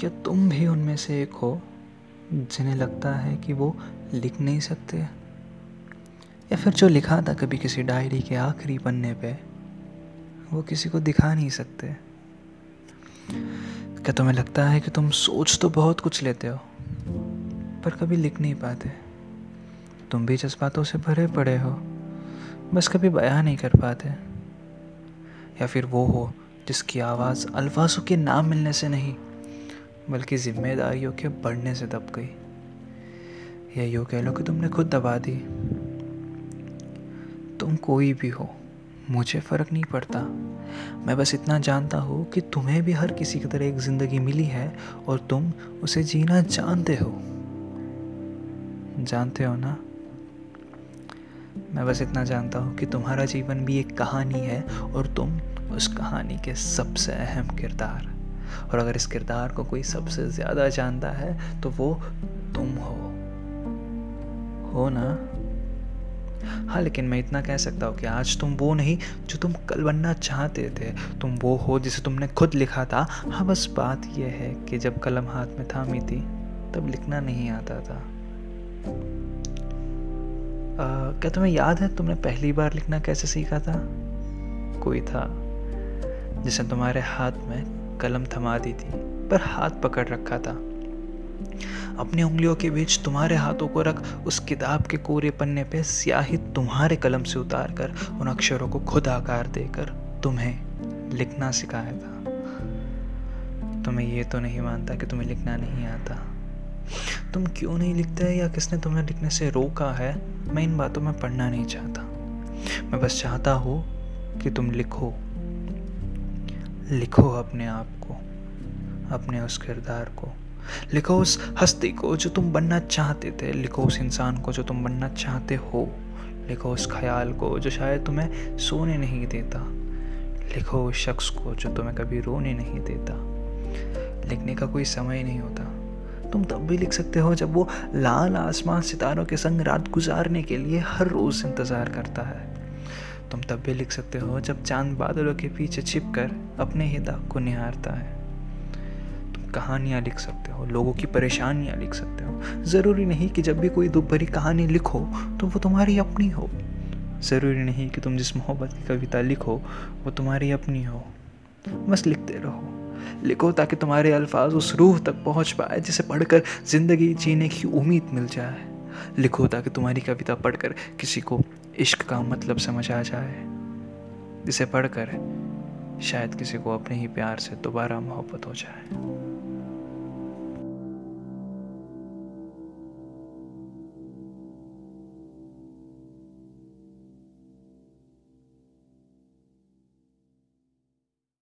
क्या तुम भी उनमें से एक हो जिन्हें लगता है कि वो लिख नहीं सकते? या फिर जो लिखा था कभी किसी डायरी के आखिरी पन्ने पे, वो किसी को दिखा नहीं सकते? क्या तुम्हें लगता है कि तुम सोच तो बहुत कुछ लेते हो, पर कभी लिख नहीं पाते? तुम भी जज्बातों से भरे पड़े हो, बस कभी बयां नहीं कर पाते। या फिर वो हो जिसकी आवाज़ अल्फाजों के नाम मिलने से नहीं बल्कि जिम्मेदारियों के बढ़ने से दब गई। या यूँ कह लो कि तुमने खुद दबा दी। तुम कोई भी हो, मुझे फ़र्क नहीं पड़ता। मैं बस इतना जानता हूँ कि तुम्हें भी हर किसी की तरह एक ज़िंदगी मिली है और तुम उसे जीना जानते हो। जानते हो ना? मैं बस इतना जानता हूँ कि तुम्हारा जीवन भी एक कहानी है और तुम उस कहानी के सबसे अहम किरदार। और अगर इस किरदार को कोई सबसे ज़्यादा जानता है तो वो तुम हो। हो ना? हाँ लेकिन मैं इतना कह सकता हूँ कि आज तुम वो नहीं जो तुम कल बनना चाहते थे। तुम वो हो जिसे तुमने खुद लिखा था। हाँ बस बात यह है कि जब कलम हाथ में थामी थी तब लिखना नहीं आता था। आ, क्या तुम्हें याद है तुमने पहली बार लिखना कैसे सीखा था? कोई था जिसने तुम्हारे हाथ में कलम थमा दी थी, पर हाथ पकड़ रखा था। अपनी उंगलियों के बीच तुम्हारे हाथों को रख उस किताब के कोरे पन्ने पे स्याही तुम्हारे कलम से उतार कर उन अक्षरों को खुद आकार देकर तुम्हें लिखना सिखाया था। तुम्हें ये तो नहीं मानता कि तुम्हें लिखना नहीं आता। तुम क्यों नहीं लिखते या किसने तुम्हें लिखने से रोका है? मैं इन बातों में पढ़ना नहीं चाहता। मैं बस चाहता हूँ कि तुम लिखो। लिखो अपने आप को, अपने उस किरदार को। लिखो उस हस्ती को जो तुम बनना चाहते थे। लिखो उस इंसान को जो तुम बनना चाहते हो। लिखो उस ख्याल को जो शायद तुम्हें सोने नहीं देता। लिखो उस शख्स को जो तुम्हें कभी रोने नहीं देता। लिखने का कोई समय नहीं होता। तुम तब भी लिख सकते हो जब वो लाल आसमान सितारों के संग रात गुजारने के लिए हर रोज़ इंतज़ार करता है। तुम तब भी लिख सकते हो जब चाँद बादलों के पीछे छिप कर अपने ही दाग को निहारता है। तुम कहानियाँ लिख सकते हो, लोगों की परेशानियाँ लिख सकते हो। ज़रूरी नहीं कि जब भी कोई दुख भरी कहानी लिखो तो वो तुम्हारी अपनी हो। ज़रूरी नहीं कि तुम जिस मोहब्बत की कविता लिखो, वो तुम्हारी अपनी हो। बस लिखते रहो। लिखो ताकि तुम्हारे अल्फाज उस रूह तक पहुँच पाए, जिसे पढ़कर ज़िंदगी जीने की उम्मीद मिल जाए। लिखो ताकि तुम्हारी कविता पढ़कर किसी को इश्क का मतलब समझ आ जाए। जिसे पढ़कर शायद किसी को अपने ही प्यार से दोबारा मोहब्बत हो जाए।